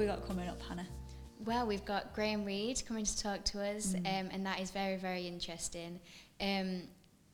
we got coming up, Hannah? Well, we've got Graham Reed coming to talk to us, um, and that is very, very interesting. Um,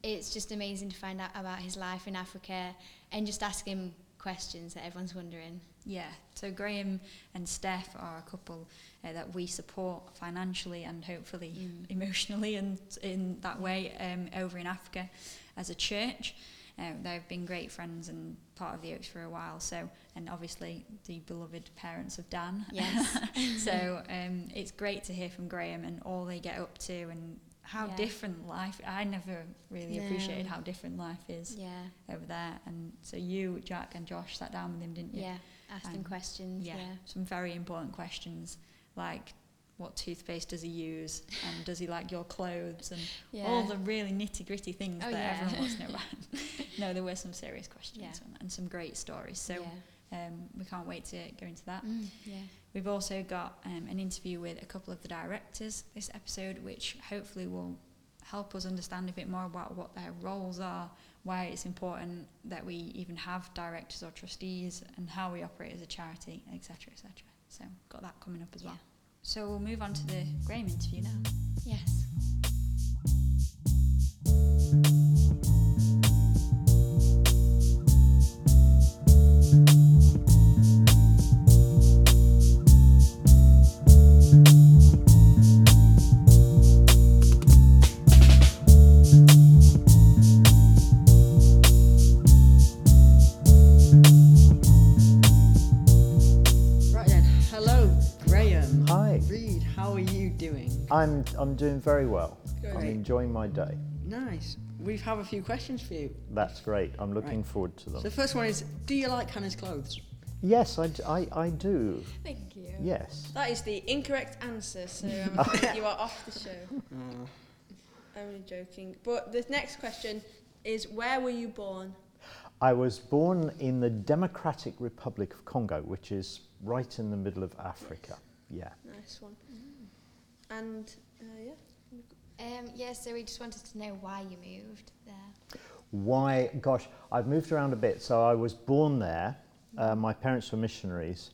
it's just amazing to find out about his life in Africa and just ask him questions that everyone's wondering. Yeah, so Graham and Steph are a couple uh, that we support financially and hopefully Mm. emotionally and in that way um, over in Africa as a church. Um, they've been great friends and part of the Oaks for a while. So, and obviously the beloved parents of Dan. Yes. so um, it's great to hear from Graham and all they get up to and how Yeah. different life. I never really appreciated how different life is Yeah, over there. And so you, Jack, and Josh sat down with him, didn't you? yeah. Ask him questions. Yeah, Yeah. some very important questions like what toothpaste does he use and does he like your clothes and Yeah. all the really nitty gritty things Oh, that yeah. everyone wants to know about. no, there were some serious questions Yeah. and, some great stories. So um, we can't wait to go into that. Mm, yeah. We've also got um, an interview with a couple of the directors this episode, which hopefully will help us understand a bit more about what their roles are, why it's important that we even have directors or trustees, and how we operate as a charity, etc., etc. So, got that coming up as well. So, we'll move on to the Graham interview now. Yes. I'm I'm doing very well. I'm enjoying my day. Nice. We have a few questions for you. That's great. I'm looking Right. forward to So them. the first one is, do you like Hannah's clothes? Yes, I, I, I do. Thank you. Yes. That is the incorrect answer, so um, you are off the show. i'm Only joking. But the next question is where were you born? I was born in the Democratic Republic of Congo, which is right in the middle of Africa. Yeah. Nice one. And uh, yeah. Um, yeah, so we just wanted to know why you moved there. Why? Gosh, I've moved around a bit. So I was born there. Uh, my parents were missionaries,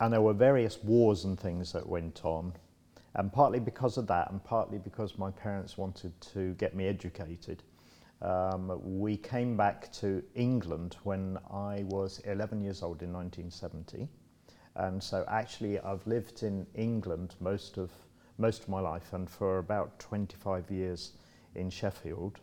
and there were various wars and things that went on. And partly because of that, and partly because my parents wanted to get me educated, um, we came back to England when I was 11 years old in 1970. And so actually, I've lived in England most of most of my life, and for about 25 years in Sheffield.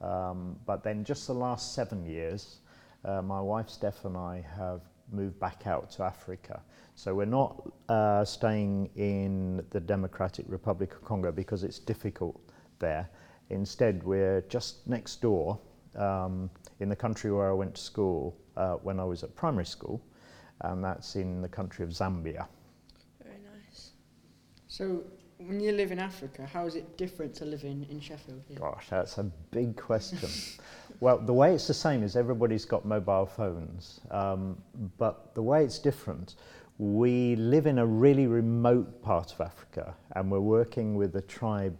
Um, but then just the last seven years, uh, my wife Steph and I have moved back out to Africa. So we're not uh, staying in the Democratic Republic of Congo because it's difficult there. Instead, we're just next door um, in the country where I went to school uh, when I was at primary school, and that's in the country of Zambia. Very nice. So when you live in Africa, how is it different to living in Sheffield? Here? Gosh, that's a big question. well, the way it's the same is everybody's got mobile phones, um, but the way it's different, we live in a really remote part of Africa, and we're working with a tribe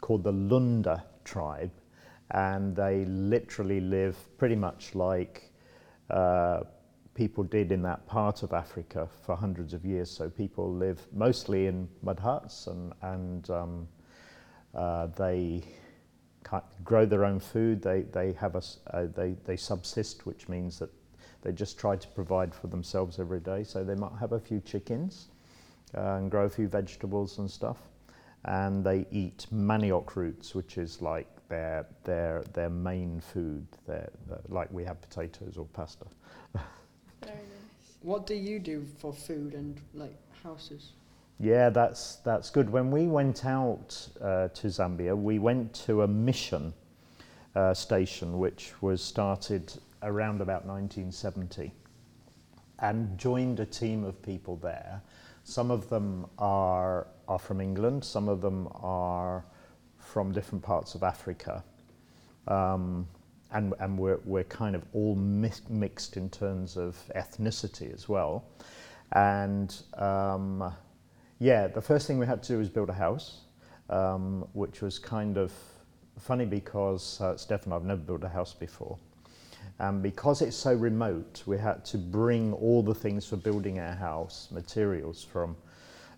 called the Lunda tribe, and they literally live pretty much like uh, people did in that part of Africa for hundreds of years. So people live mostly in mud huts and, and um, uh, they grow their own food. They, they, have a, uh, they, they subsist, which means that they just try to provide for themselves every day. So they might have a few chickens uh, and grow a few vegetables and stuff. And they eat manioc roots, which is like their, their, their main food, their, their, like we have potatoes or pasta. What do you do for food and like houses? Yeah, that's that's good. When we went out uh, to Zambia, we went to a mission uh, station which was started around about 1970, and joined a team of people there. Some of them are are from England. Some of them are from different parts of Africa. Um, and, and we're, we're kind of all mix, mixed in terms of ethnicity as well. And um, yeah, the first thing we had to do was build a house, um, which was kind of funny because uh, Steph and I have never built a house before. And because it's so remote, we had to bring all the things for building our house, materials from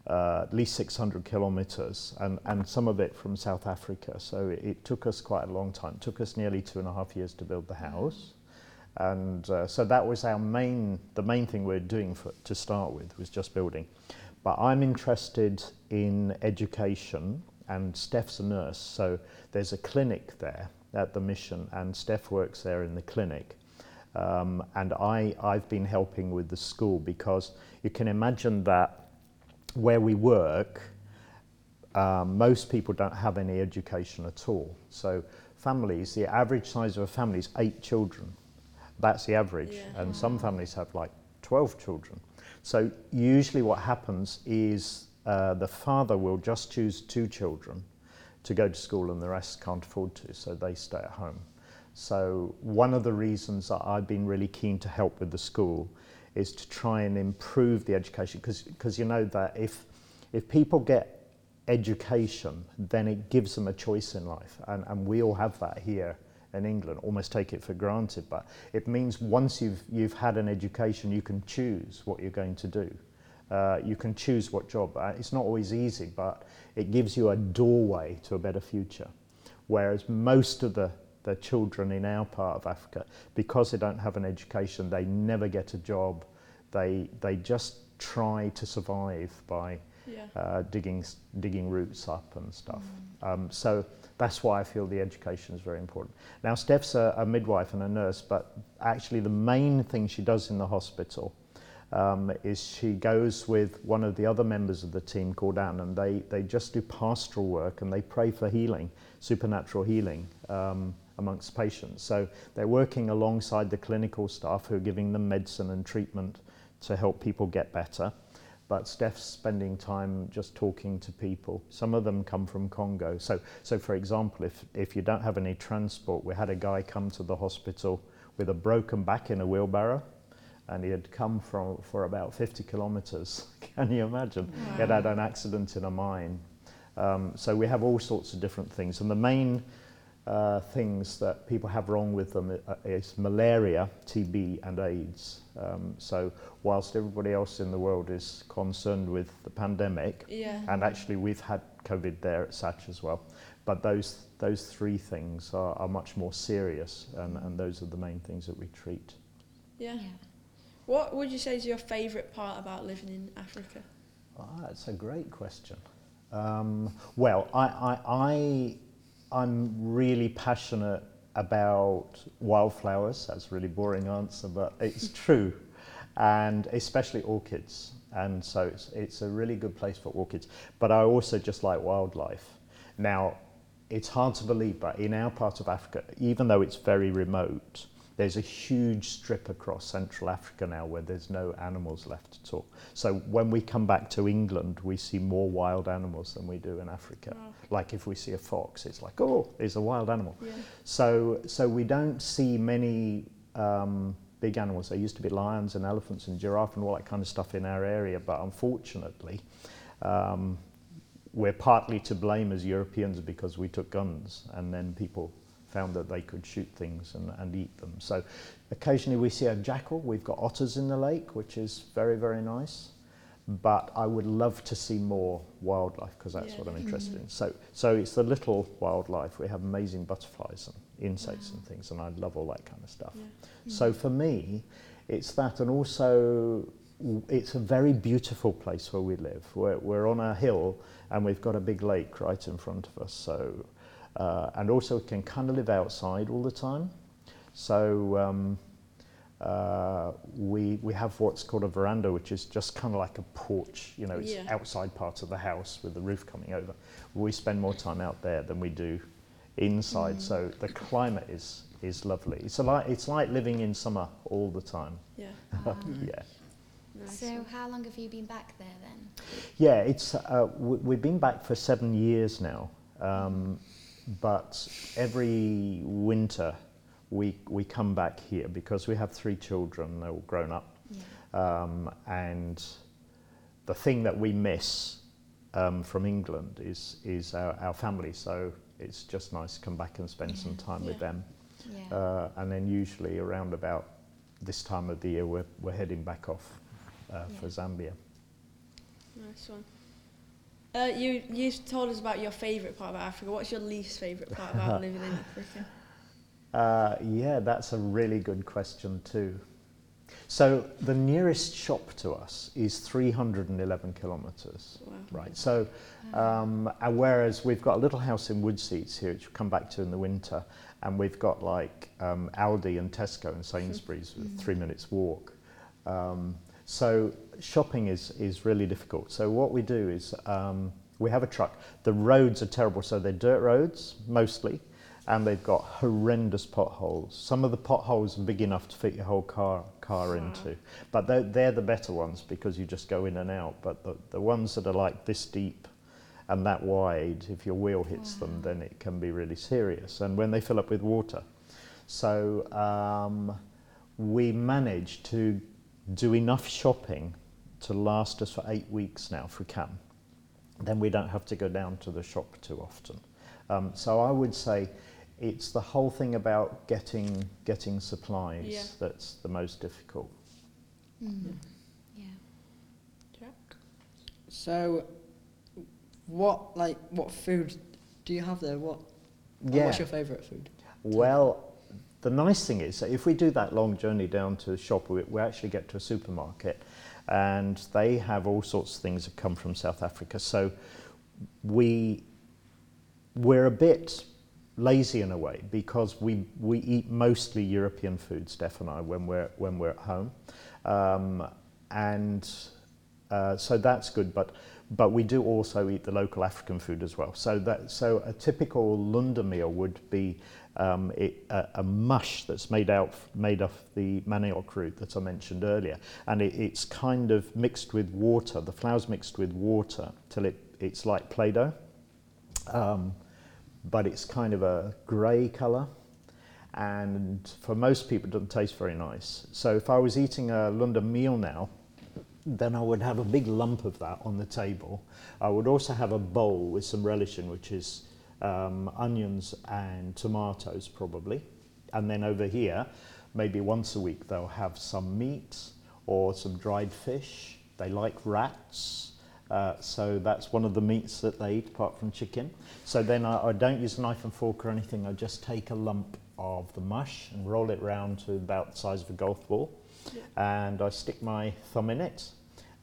uh, at least 600 kilometers, and, and some of it from South Africa. So it, it took us quite a long time. It took us nearly two and a half years to build the house. And uh, so that was our main, the main thing we we're doing for, to start with was just building. But I'm interested in education, and Steph's a nurse, so there's a clinic there at the mission, and Steph works there in the clinic. Um, and I, I've been helping with the school because you can imagine that where we work, um, most people don't have any education at all. So families, the average size of a family is eight children. That's the average. Yeah. And some families have like 12 children. So usually what happens is uh, the father will just choose two children to go to school and the rest can't afford to, so they stay at home. So one of the reasons that I've been really keen to help with the school is to try and improve the education because you know that if if people get education then it gives them a choice in life. And, and we all have that here in England. Almost take it for granted but it means once you've you've had an education you can choose what you're going to do. Uh, you can choose what job. Uh, it's not always easy but it gives you a doorway to a better future. Whereas most of the the children in our part of Africa, because they don't have an education, they never get a job. They, they just try to survive by Yeah. uh, digging, digging roots up and stuff. Um, so that's why I feel the education is very important. Now, Steph's a, a midwife and a nurse, but actually, the main thing she does in the hospital um, is she goes with one of the other members of the team called Anne, and they, they just do pastoral work and they pray for healing, supernatural healing. Um, amongst patients. So they're working alongside the clinical staff who are giving them medicine and treatment to help people get better. But Steph's spending time just talking to people. Some of them come from Congo. So, so for example, if, if you don't have any transport, we had a guy come to the hospital with a broken back in a wheelbarrow and he had come from for about 50 kilometers. Can you imagine? He had had an accident in a mine. Um, so we have all sorts of different things. And the main uh, things that people have wrong with them uh, is malaria, TB, and AIDS. Um, so, whilst everybody else in the world is concerned with the pandemic, Yeah. and actually we've had COVID there at Satch as well, but those those three things are, are much more serious, and, and those are the main things that we treat. yeah. What would you say is your favourite part about living in Africa? Ah, that's a great question. Um, well, I, I, I, I'm really passionate about wildflowers. That's a really boring answer, but it's true. And especially orchids. And so it's, it's a really good place for orchids. But I also just like wildlife. Now, it's hard to believe, but in our part of Africa, even though it's very remote, there's a huge strip across Central Africa now where there's no animals left at all. So when we come back to England, we see more wild animals than we do in Africa. Wow. Like if we see a fox, it's like, oh, there's a wild animal. Yeah. So, so we don't see many um, big animals. There used to be lions and elephants and giraffe and all that kind of stuff in our area, but unfortunately, um, we're partly to blame as Europeans because we took guns and then people found that they could shoot things and, and eat them. So occasionally we see a jackal. We've got otters in the lake, which is very, very nice. But I would love to see more wildlife because that's Yeah. what I'm interested in. Mm-hmm. So, so it's the little wildlife. We have amazing butterflies and insects and things, and I love all that kind of stuff. Yeah. So mm-hmm. for me, it's that, and also it's a very beautiful place where we live. We're, we're on a hill, and we've got a big lake right in front of us. So, uh, and also can kind of live outside all the time. So um, uh, we we have what's called a veranda, which is just kind of like a porch. You know, it's Yeah. outside part of the house with the roof coming over. We spend more time out there than we do inside. So the climate is is lovely. It's a like it's like living in summer all the time. Yeah. Wow. yeah. Nice. So how long have you been back there then? Yeah, it's uh, w- we've been back for seven years now, um, but every winter we we come back here because we have three children. They're all grown up, Yeah. um, and the thing that we miss um, from England is is our, our family. So it's just nice to come back and spend some time with them. Yeah. Uh, and then usually around about this time of the year, we're, we're heading back off uh, for Zambia. Nice one. Uh, you you told us about your favourite part of Africa. What's your least favourite part about living in Africa? Uh, yeah, that's a really good question too. So the nearest shop to us is 311 kilometres. Wow. Right. So, um, whereas we've got a little house in Woodseats here, which we'll come back to in the winter, and we've got like um, Aldi and Tesco and Sainsbury's with three minutes walk. Um, so shopping is, is really difficult. So what we do is um, we have a truck. The roads are terrible, so they're dirt roads mostly, and they've got horrendous potholes. Some of the potholes are big enough to fit your whole car car into, but they're, they're the better ones because you just go in and out. But the, the ones that are like this deep and that wide, if your wheel hits them, then it can be really serious. And when they fill up with water, so um, we managed to do enough shopping to last us for eight weeks now if we can. Then we don't have to go down to the shop too often. Um, so I would say it's the whole thing about getting getting supplies Yeah. that's the most difficult. Mm. Yeah. Jack? So, what like what food do you have there? What? Yeah. What's your favourite food? Well, the nice thing is that if we do that long journey down to the shop, we, we actually get to a supermarket and they have all sorts of things that come from South Africa. So we, we're a bit lazy in a way because we, we eat mostly European food, Steph and I, when we're, when we're at home. Um, and uh, so that's good, but but we do also eat the local African food as well. So that so a typical Lunda meal would be um, it, a, a mush that's made out made of the manioc root that I mentioned earlier, and it, it's kind of mixed with water. The flour's mixed with water till it it's like play-doh, um, but it's kind of a grey colour. And for most people, it doesn't taste very nice. So if I was eating a Lunda meal now, then I would have a big lump of that on the table. I would also have a bowl with some relish in, which is um, onions and tomatoes probably. And then over here, maybe once a week, they'll have some meat or some dried fish. They like rats. Uh, so that's one of the meats that they eat apart from chicken. So then I, I don't use a knife and fork or anything. I just take a lump of the mush and roll it round to about the size of a golf ball and I stick my thumb in it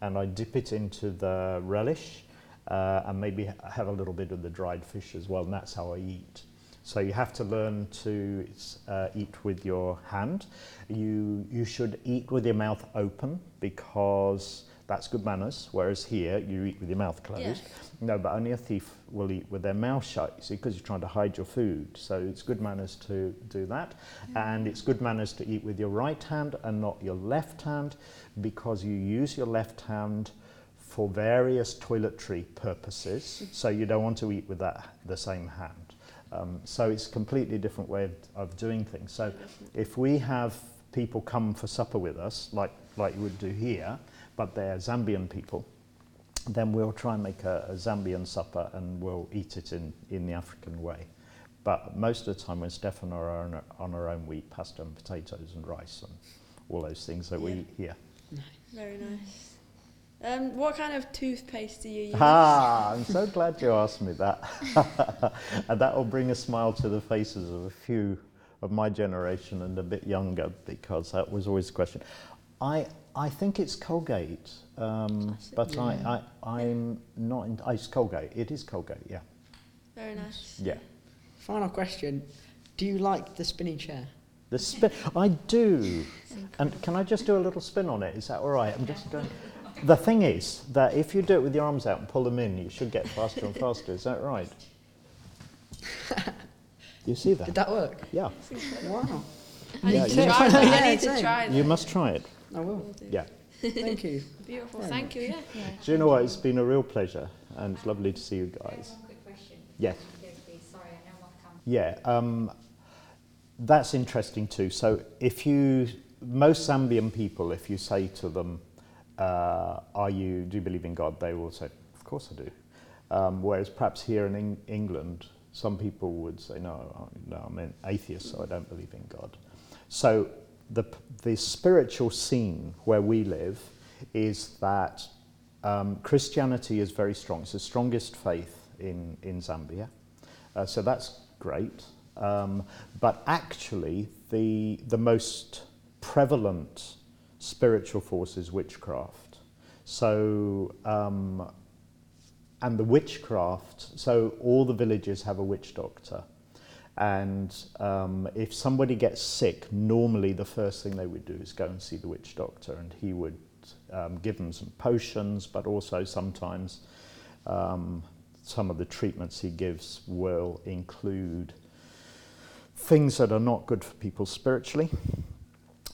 and I dip it into the relish uh, and maybe have a little bit of the dried fish as well, and that's how I eat. So you have to learn to uh, eat with your hand. You, you should eat with your mouth open because that's good manners, whereas here you eat with your mouth closed. Yeah. No, but only a thief will eat with their mouth shut, you see, because you're trying to hide your food. So it's good manners to do that. And it's good manners to eat with your right hand and not your left hand because you use your left hand for various toiletry purposes. so you don't want to eat with that the same hand. Um, so it's a completely different way of, of doing things. So if we have people come for supper with us, like, like you would do here, but they're Zambian people, then we'll try and make a, a Zambian supper and we'll eat it in, in the African way. But most of the time when Steph and are on, our- on our own, we eat pasta and potatoes and rice and all those things that we eat here. Very nice. Um, what kind of toothpaste do you use? Ah, I'm so glad you asked me that. and that will bring a smile to the faces of a few of my generation and a bit younger because that was always the question. I, I think it's Colgate, um, Classic. but Yeah. I, I, I'm not in, it's Colgate. It is Colgate, yeah. Very nice. Yeah. Final question: Do you like the spinny chair? The spin, I do. And can I just do a little spin on it? Is that all right? I'm just going. The thing is that if you do it with your arms out and pull them in, you should get faster and faster. Is that right? You see that? Did that work? Yeah. Wow. I Yeah, need to you- try that. I need to try that. You must try it. I will. Will do. Yeah. Thank you. Beautiful. Very Thank you. Yeah. Yeah. Do you know what? It's been a real pleasure, and it's lovely to see you guys. One quick question. Yes. Sorry, I know what come. Yeah, um, that's interesting too. So if you, most Zambian people, if you say to them, uh, "Are you? Do you believe in God?" They will say, "Of course I do." Um, whereas perhaps here in Eng- England, Some people would say, no, no, I'm an atheist, so I don't believe in God. So the, the spiritual scene where we live is that um, Christianity is very strong. It's the strongest faith in, in Zambia. Uh, so that's great. Um, but actually, the, the most prevalent spiritual force is witchcraft. So, um, and the witchcraft, so all the villages have a witch doctor. And um, if somebody gets sick, normally the first thing they would do is go and see the witch doctor, and he would um, give them some potions, but also sometimes um, some of the treatments he gives will include things that are not good for people spiritually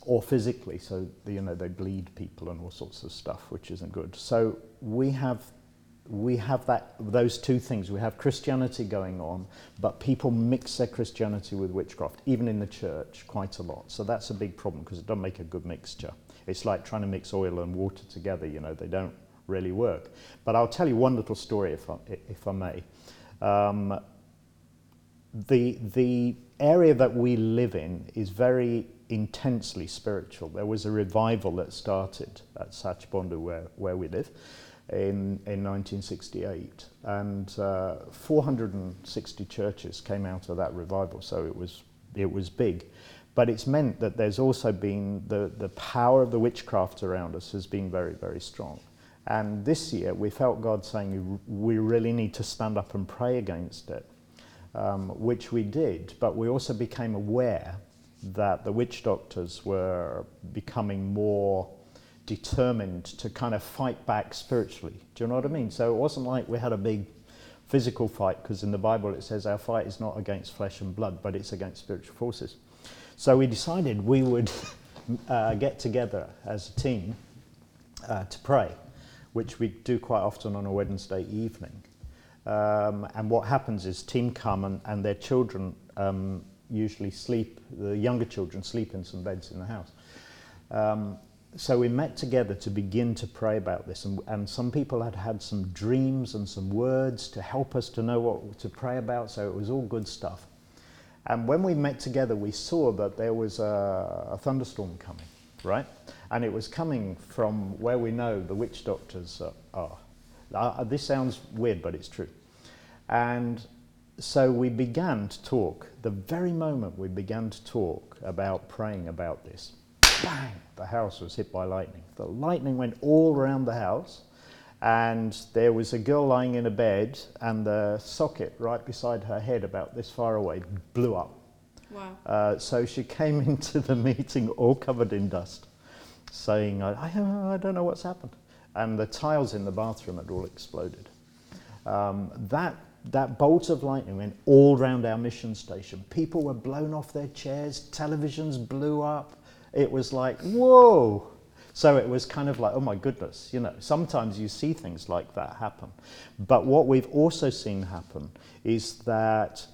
or physically. So, you know, they bleed people and all sorts of stuff, which isn't good. So we have we have that those two things. We have Christianity going on, but people mix their Christianity with witchcraft, even in the church, quite a lot. So that's a big problem because it doesn't make a good mixture. It's like trying to mix oil and water together. You know, they don't really work. But I'll tell you one little story, if I, if I may. Um, the the area that we live in is very intensely spiritual. There was a revival that started at Sachibondu, where, where we live, in, in 1968. And uh, 460 churches came out of that revival, so it was, it was big. But it's meant that there's also been the, the power of the witchcraft around us has been very, very strong. And this year we felt God saying we really need to stand up and pray against it, um, which we did. But we also became aware that the witch doctors were becoming more determined to kind of fight back spiritually. Do you know what I mean? So it wasn't like we had a big physical fight, because in the Bible it says our fight is not against flesh and blood, but it's against spiritual forces. So we decided we would uh, get together as a team uh, to pray, which we do quite often on a Wednesday evening. Um, and what happens is team come and, and their children um, usually sleep, the younger children sleep in some beds in the house. Um, so we met together to begin to pray about this, and, and some people had had some dreams and some words to help us to know what to pray about, so it was all good stuff. And when we met together, we saw that there was a, a thunderstorm coming, right? And it was coming from where we know the witch doctors are. Uh, this sounds weird, but it's true. And so we began to talk, the very moment we began to talk about praying about this, bang, the house was hit by lightning. The lightning went all around the house, and there was a girl lying in a bed, and the socket right beside her head, about this far away, blew up. Wow. Uh, so she came into the meeting all covered in dust, saying, I, I, I don't know what's happened. And the tiles in the bathroom had all exploded. Um, that that bolt of lightning went all round our mission station. People were blown off their chairs, televisions blew up. It was like, whoa. So it was kind of like, oh my goodness, you know, sometimes you see things like that happen. But what we've also seen happen is that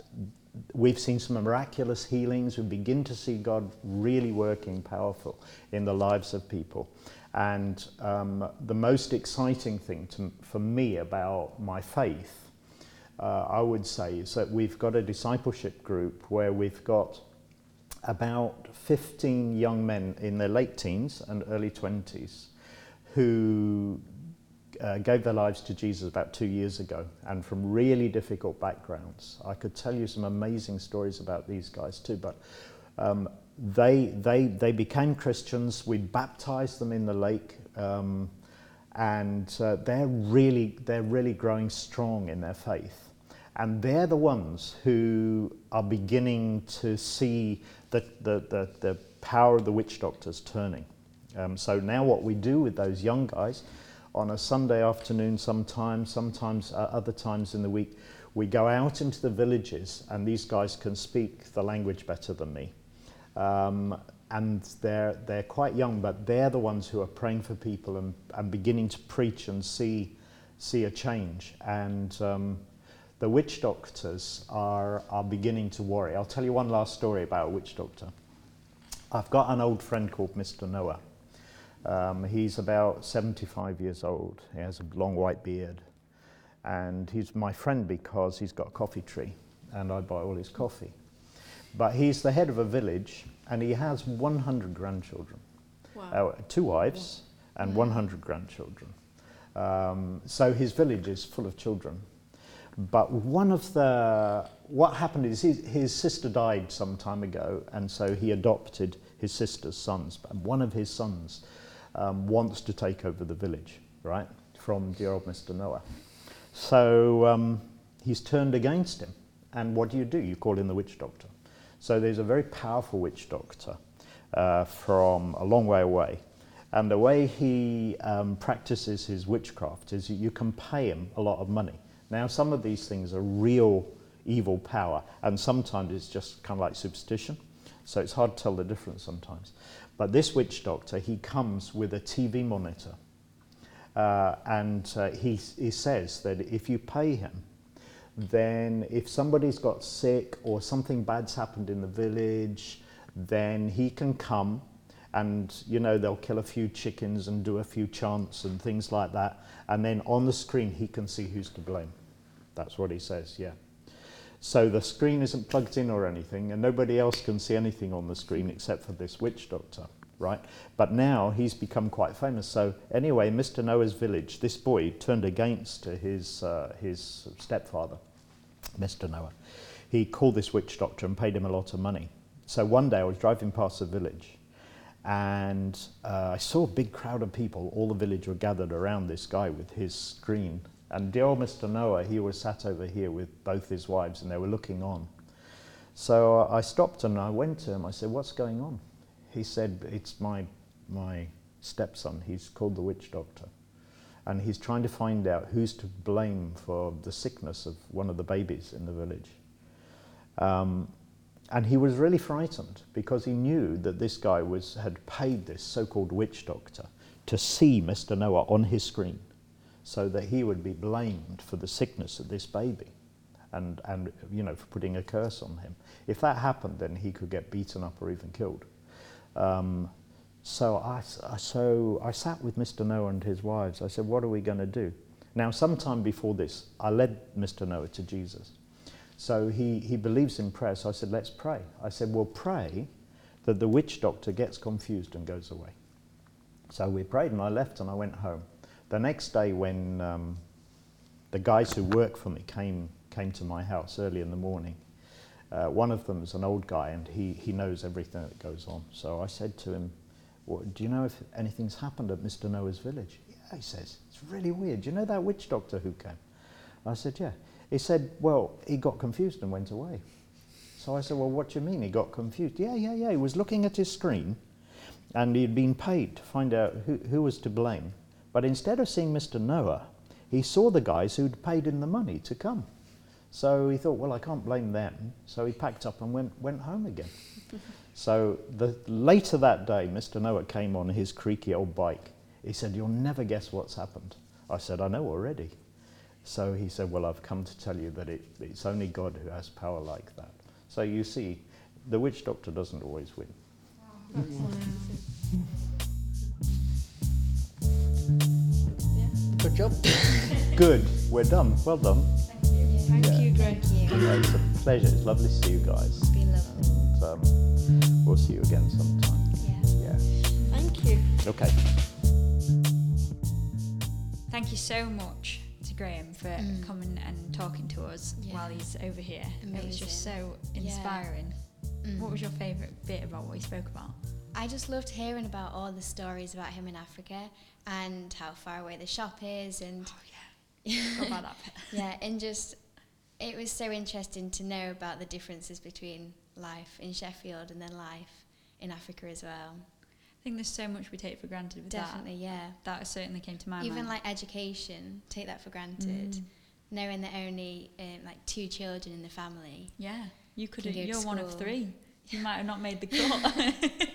we've seen some miraculous healings. We begin to see God really working powerful in the lives of people. And um, the most exciting thing to, for me about my faith uh, I would say, is that we've got a discipleship group where we've got about 15 young men in their late teens and early 20s who uh, gave their lives to Jesus about two years ago and from really difficult backgrounds. I could tell you some amazing stories about these guys too, but um, they, they, they became Christians. We baptized them in the lake. Um, and uh, they're really they're really growing strong in their faith and they're the ones who are beginning to see the, the, the, the power of the witch doctors turning. Um, so now what we do with those young guys on a Sunday afternoon sometimes, sometimes uh, other times in the week, we go out into the villages and these guys can speak the language better than me. Um, and they're, they're quite young, but they're the ones who are praying for people and, and beginning to preach and see, see a change. And um, the witch doctors are, are beginning to worry. I'll tell you one last story about a witch doctor. I've got an old friend called Mr. Noah. Um, he's about 75 years old. He has a long white beard. And he's my friend because he's got a coffee tree. and I buy all his coffee. But he's the head of a village, and he has 100 grandchildren, Wow. uh, two wives, and 100 grandchildren. Um, so his village is full of children. But one of the what happened is his, his sister died some time ago, and so he adopted his sister's sons. But one of his sons um, wants to take over the village, right, from dear old Mr. Noah. So um, he's turned against him. And what do you do? You call in the witch doctor. So there's a very powerful witch doctor uh, from a long way away. And the way he um, practices his witchcraft is you can pay him a lot of money. Now, some of these things are real evil power, and sometimes it's just kind of like superstition. So it's hard to tell the difference sometimes. But this witch doctor, he comes with a TV monitor. Uh, and uh, he, he says that if you pay him, then if somebody's got sick or something bad's happened in the village, then he can come and you know they'll kill a few chickens and do a few chants and things like that and then on the screen he can see who's to blame that's what he says yeah. So the screen isn't plugged in or anything and nobody else can see anything on the screen except for this witch doctor right? But now he's become quite famous. So anyway mr noah's village this boy turned against his uh, his stepfather mr noah. He called this witch doctor and paid him a lot of money. So one day i was driving past the village and uh, I saw a big crowd of people. All the village were gathered around this guy with his screen. And dear old Mr. Noah, he was sat over here with both his wives, and they were looking on. So uh, I stopped and I went to him. I said, "What's going on?" He said, "It's my my stepson. He's called the witch doctor, and he's trying to find out who's to blame for the sickness of one of the babies in the village." Um, and he was really frightened because he knew that this guy was, had paid this so called witch doctor to see Mr. Noah on his screen so that he would be blamed for the sickness of this baby and, and you know, for putting a curse on him. If that happened, then he could get beaten up or even killed. Um, so, I, so I sat with Mr. Noah and his wives. I said, What are we going to do? Now, sometime before this, I led Mr. Noah to Jesus. So he, he believes in prayer. So I said, let's pray. I said, well, pray that the witch doctor gets confused and goes away. So we prayed, and I left and I went home. The next day, when um, the guys who work for me came, came to my house early in the morning, uh, one of them's an old guy and he, he knows everything that goes on. So I said to him, well, Do you know if anything's happened at Mr. Noah's village? Yeah, he says, It's really weird. Do you know that witch doctor who came? I said, Yeah. He said, Well, he got confused and went away. So I said, Well, what do you mean he got confused? Yeah, yeah, yeah. He was looking at his screen and he'd been paid to find out who, who was to blame. But instead of seeing Mr. Noah, he saw the guys who'd paid him the money to come. So he thought, Well, I can't blame them. So he packed up and went, went home again. so the, later that day, Mr. Noah came on his creaky old bike. He said, You'll never guess what's happened. I said, I know already. So he said, Well, I've come to tell you that it, it's only God who has power like that. So you see, the witch doctor doesn't always win. Good job. Good, we're done. Well done. Thank Yeah. you, Greg. Yeah, it's a pleasure. It's lovely to see you guys. It's been lovely. And, um, we'll see you again sometime. Yeah. Yeah. Thank you. Okay. Thank you so much to Graham for Mm. coming and talking to us Yeah. while he's over here. It was just so Yeah. inspiring. Mm. What was your favourite bit about what he spoke about? I just loved hearing about all the stories about him in Africa and how far away the shop is and What about that yeah, and just it was so interesting to know about the differences between life in Sheffield and then life in Africa as well. I think there's so much we take for granted with Definitely, yeah. that. That certainly came to my Even mind. like education, take that for granted. Mm. Knowing that only um, like two children in the family. Yeah, you could. You're one of three. You might have not made the cut.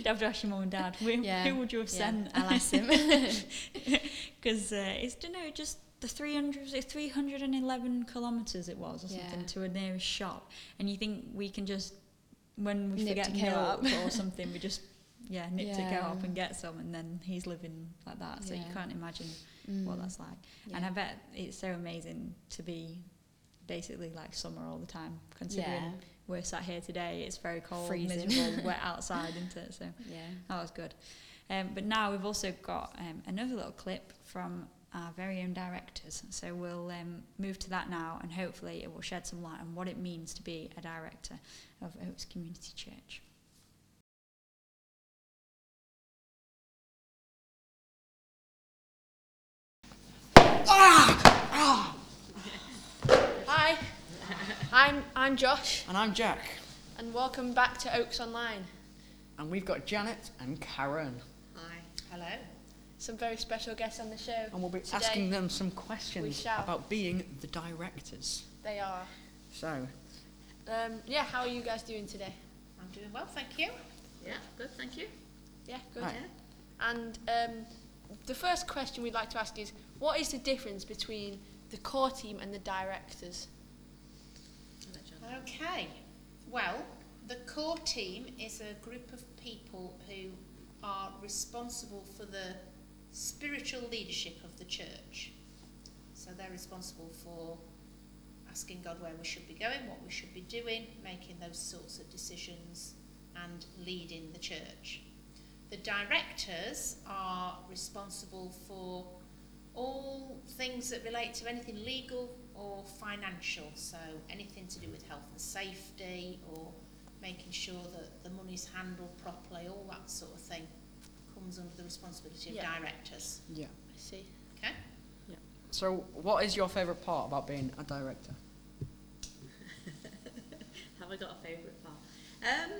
You'd have to ask your mum and dad. Who, Yeah, who would you have yeah, sent? I'll ask him. Because uh, it's don't know just the 300 311 kilometres it was or something Yeah. to a nearest shop, and you think we can just when we Nip forget to milk or something we just yeah nip to go co-op and get some, and then he's living like that, so you can't imagine Mm. what that's like. And I bet it's so amazing to be basically like summer all the time. Considering Yeah. We're sat here today, it's very cold, Freezing. miserable, wet outside, isn't it? So Yeah. that was good. Um, but now we've also got um, another little clip from our very own directors. So we'll um, move to that now, and hopefully it will shed some light on what it means to be a director of Oaks Community Church. Hi, I'm I'm Josh, And I'm Jack. and welcome back to Oaks Online. And we've got Janet and Karen. Hi. Hello. Some very special guests on the show. And we'll be Today, asking them some we questions about being the directors. They are. So, Um, yeah, how are you guys doing today? I'm doing well, thank you. Yeah, good, thank you. Yeah, good. Right. And um, the first question we'd like to ask is, what is the difference between the core team and the directors? Okay, well, the core team is a group of people who are responsible for the spiritual leadership of the church. So they're responsible for asking God where we should be going, what we should be doing, making those sorts of decisions, and leading the church. The directors are responsible for all things that relate to anything legal or financial, so anything to do with health and safety or making sure that the money's handled properly, all that sort of thing comes under the responsibility of directors. yeah. I see. Okay? Yeah. So, what is your favourite part about being a director? Have I got a favourite part? Um,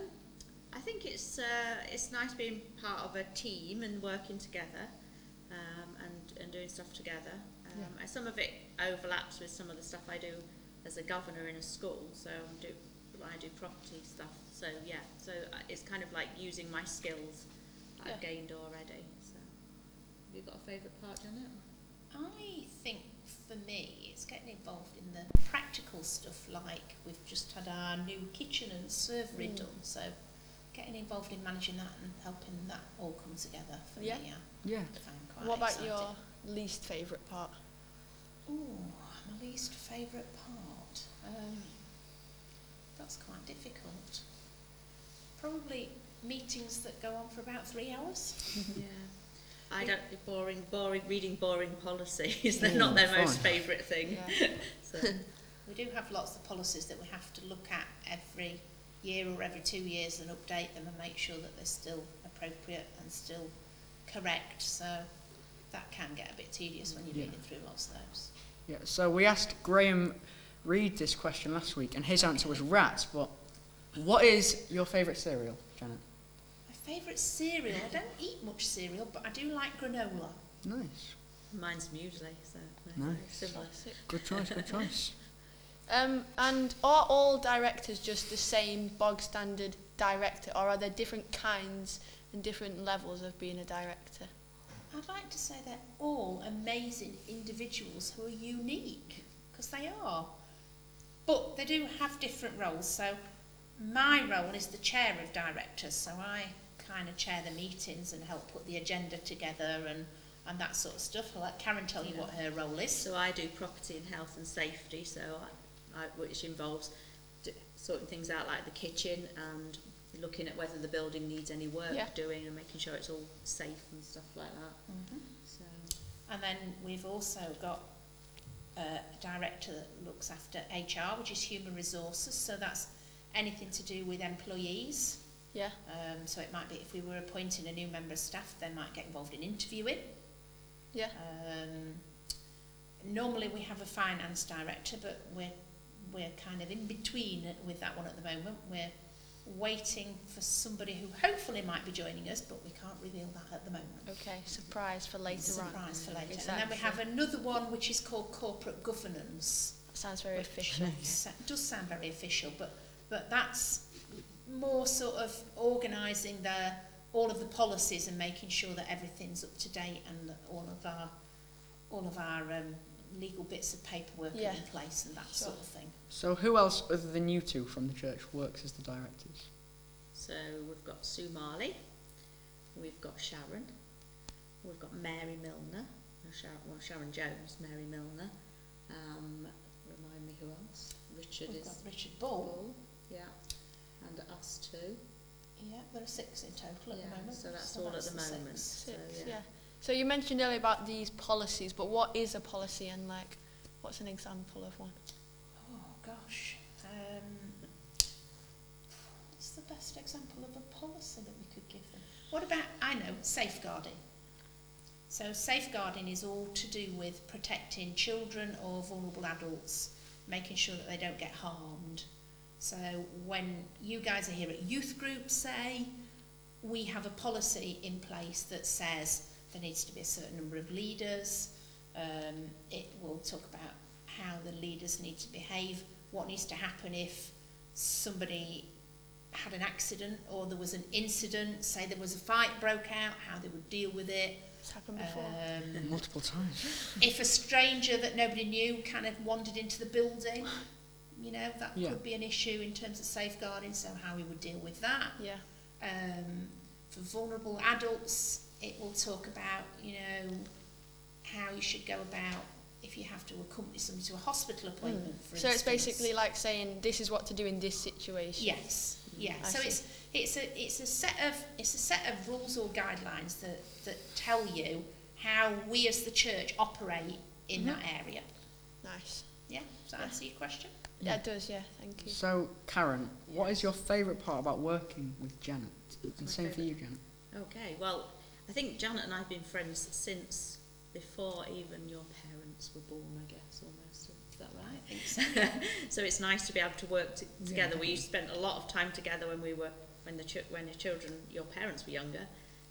I think it's uh, it's nice being part of a team and working together, um, and and doing stuff together. Um, and some of it overlaps with some of the stuff I do as a governor in a school. So I do I do property stuff. So yeah, so uh, it's kind of like using my skills that I've gained already. So, have you got a favourite part, Janet? I think for me, it's getting involved in the practical stuff like we've just had our new kitchen and servery Mm. done, so getting involved in managing that and helping that all come together for Yeah. me, Yeah. I find quite what about exciting. your least favourite part? Ooh, my least favourite part. Um, that's quite difficult. Probably meetings that go on for about three hours. yeah. I don't boring, boring, reading boring policies. They're not Mm, their most favourite thing. Yeah. So. We do have lots of policies that we have to look at every year or every two years and update them and make sure that they're still appropriate and still correct. So that can get a bit tedious when you're Yeah. reading through lots of those. Yeah. So, we asked Graham Reed this question last week, and his answer was rats. But what is your favourite cereal, Janet? My favourite cereal, I don't eat much cereal, but I do like granola. Nice. Mine's muesli, so Nice. similar. Good choice, good choice. Um, and are all directors just the same bog standard director, or are there different kinds and different levels of being a director? I'd like to say they're all amazing individuals who are unique, because they are. But they do have different roles. So my role is the chair of directors, so I kind of chair the meetings and help put the agenda together and, and that sort of stuff. I'll let Karen tell you Yeah. what her role is. So I do property and health and safety, so I, I, which involves sorting things out like the kitchen and looking at whether the building needs any work Yeah. doing and making sure it's all safe and stuff like that. Mhm. So And then we've also got uh, a director that looks after HR, which is human resources. So that's anything to do with employees. Yeah. Um, so it might be if we were appointing a new member of staff, they might get involved in interviewing. Yeah. Um, normally we have a finance director, but we're we're kind of in between with that one at the moment. We're waiting for somebody who hopefully might be joining us, but we can't reveal that at the moment. Okay, surprise for later on. Surprise for later. Exactly. And then we have another one which is called corporate governance. Sounds very official. does sound very official, but but that's more sort of organising the all of the policies and making sure that everything's up to date and all of our all of our um, legal bits of paperwork Yeah. are in place and that Sure. sort of thing. So, who else other than you two from the church works as the directors? So we've got Sue Marley, we've got Sharon, we've got Mary Milner, no, Sharon, well Sharon Jones, Mary Milner. Um, remind me who else? Richard We've is got Richard Ball. Bull, yeah, and us too. Yeah, there are six in total at yeah, the moment. so that's all at the, six. moment. So, Six, yeah. yeah. So you mentioned earlier about these policies, but what is a policy and like, what's an example of one? Gosh. Um, what's the best example of a policy that we could give them? What about, I know, safeguarding. So safeguarding is all to do with protecting children or vulnerable adults, making sure that they don't get harmed. So when you guys are here at youth groups, say, we have a policy in place that says there needs to be a certain number of leaders. Um, it will talk about how the leaders need to behave, what needs to happen if somebody had an accident or there was an incident, say there was a fight broke out, how they would deal with it. It's happened before. Um, Multiple times. if a stranger that nobody knew kind of wandered into the building, you know, that Yeah. could be an issue in terms of safeguarding, so how we would deal with that. yeah. Um, for vulnerable adults, it will talk about, you know, how you should go about if you have to accompany somebody to a hospital appointment, for Hmm. So it's basically like saying this is what to do in this situation. Yes, yeah. I so see. it's it's a it's a set of it's a set of rules or guidelines that that tell you how we as the church operate in Mhm. that area. Nice. Yeah, does that answer your question? Yeah, it does. Yeah, thank you. So, Karen, what is your favourite part about working with Janet? And my same for you, Janet. Okay, well, I think Janet and I have been friends since before even your parents were born, I guess, almost. Is that right? I think so. so it's nice to be able to work t- Yeah, together. we definitely. spent a lot of time together when we were when the ch- when your children, your parents were younger,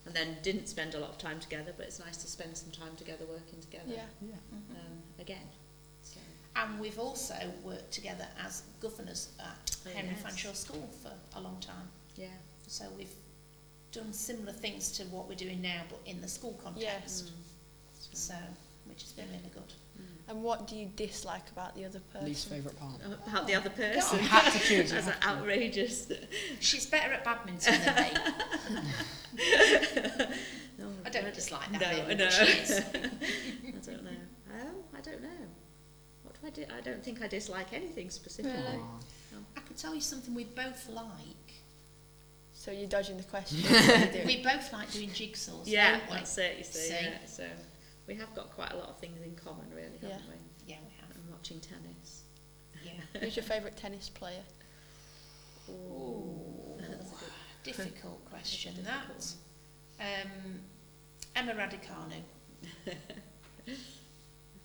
and then didn't spend a lot of time together. But it's nice to spend some time together working together Yeah. Yeah. Mhm. um, again. So And we've also worked together as governors at Oh, Henry yes. Fanshawe School for a long time. yeah, So we've done similar things to what we're doing now, but in the school context. Mm. So, which has been really good. And what do you dislike about the other person? Least favourite part. about the other person. You had to choose. you That's had to. outrageous. She's better at badminton than me. No, I don't dislike that. No, really, I know. but she is. I don't know. Um, I don't know. What do I do? I don't think I dislike anything specifically. Really? Aw. I could tell you something we both like. So you're dodging the question. what you do. We both like doing jigsaws, Yeah, don't we? that's it. You see, See? yeah. So we have got quite a lot of things in common, really, haven't Yeah. we? Yeah, we have. And watching tennis. Yeah. Who's your favourite tennis player? Ooh, That's a good- difficult question. a That. Um, Emma Raducanu.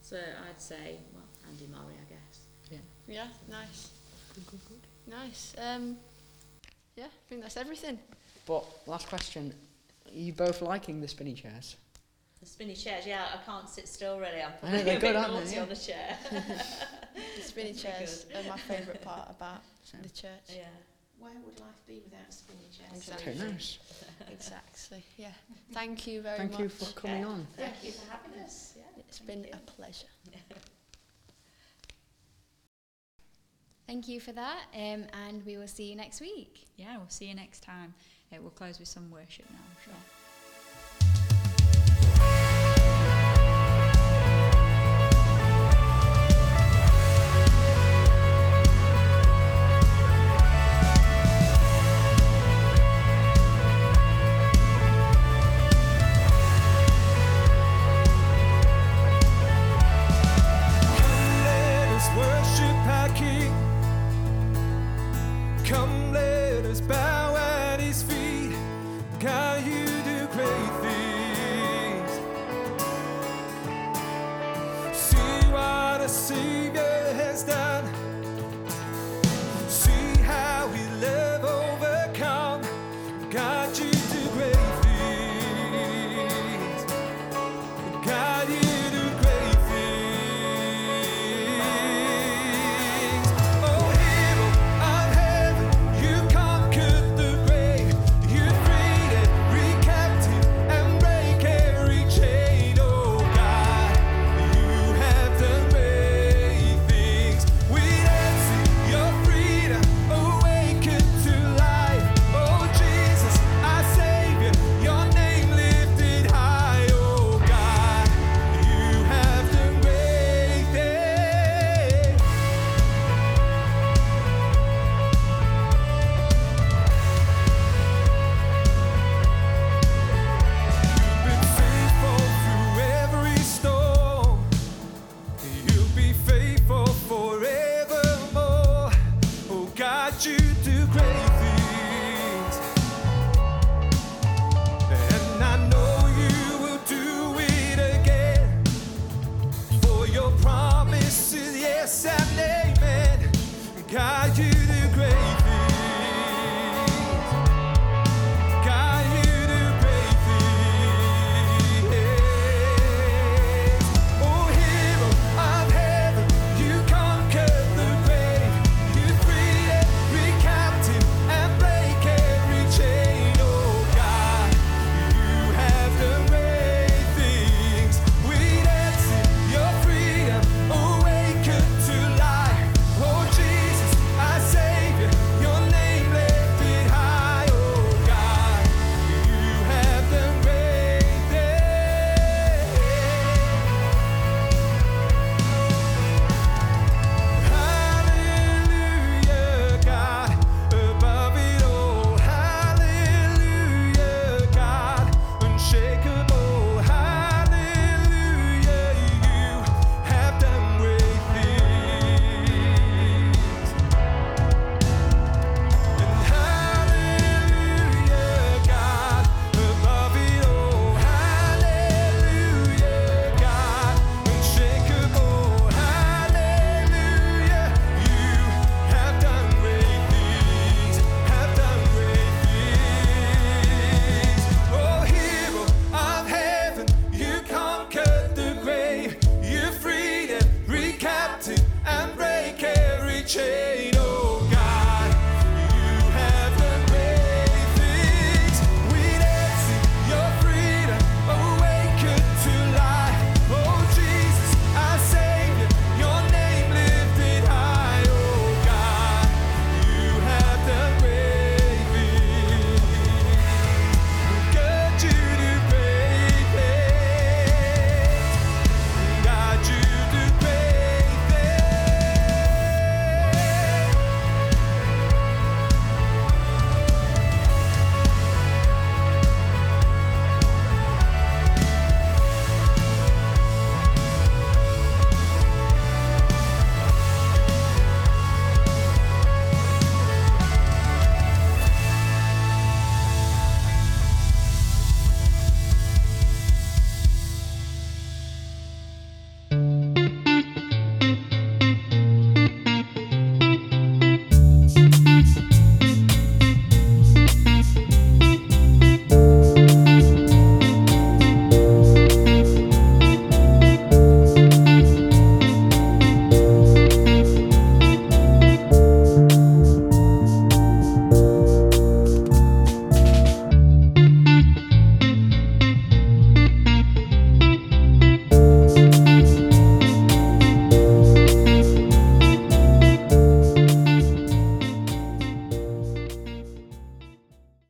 So I'd say, well, Andy Murray, I guess. Yeah, nice. Good, good, good. Nice. Um, yeah, I think that's everything. But last question: Are you both liking the spinny chairs? The spinny chairs, yeah, I can't sit still really. I'm I know, probably they're a good, bit aren't they? naughty Yeah. on the chair. The spinny Very chairs are my favourite part about the church. yeah. Where would life be without spinning chairs? Exactly. Who knows? Exactly. Yeah. Thank you very Thank much. Thank you for coming Yeah. on. Thank you for having us. Yeah. It's been a pleasure. Thank you for that, um, and we will see you next week. Yeah, we'll see you next time. It will close with some worship now, I'm sure.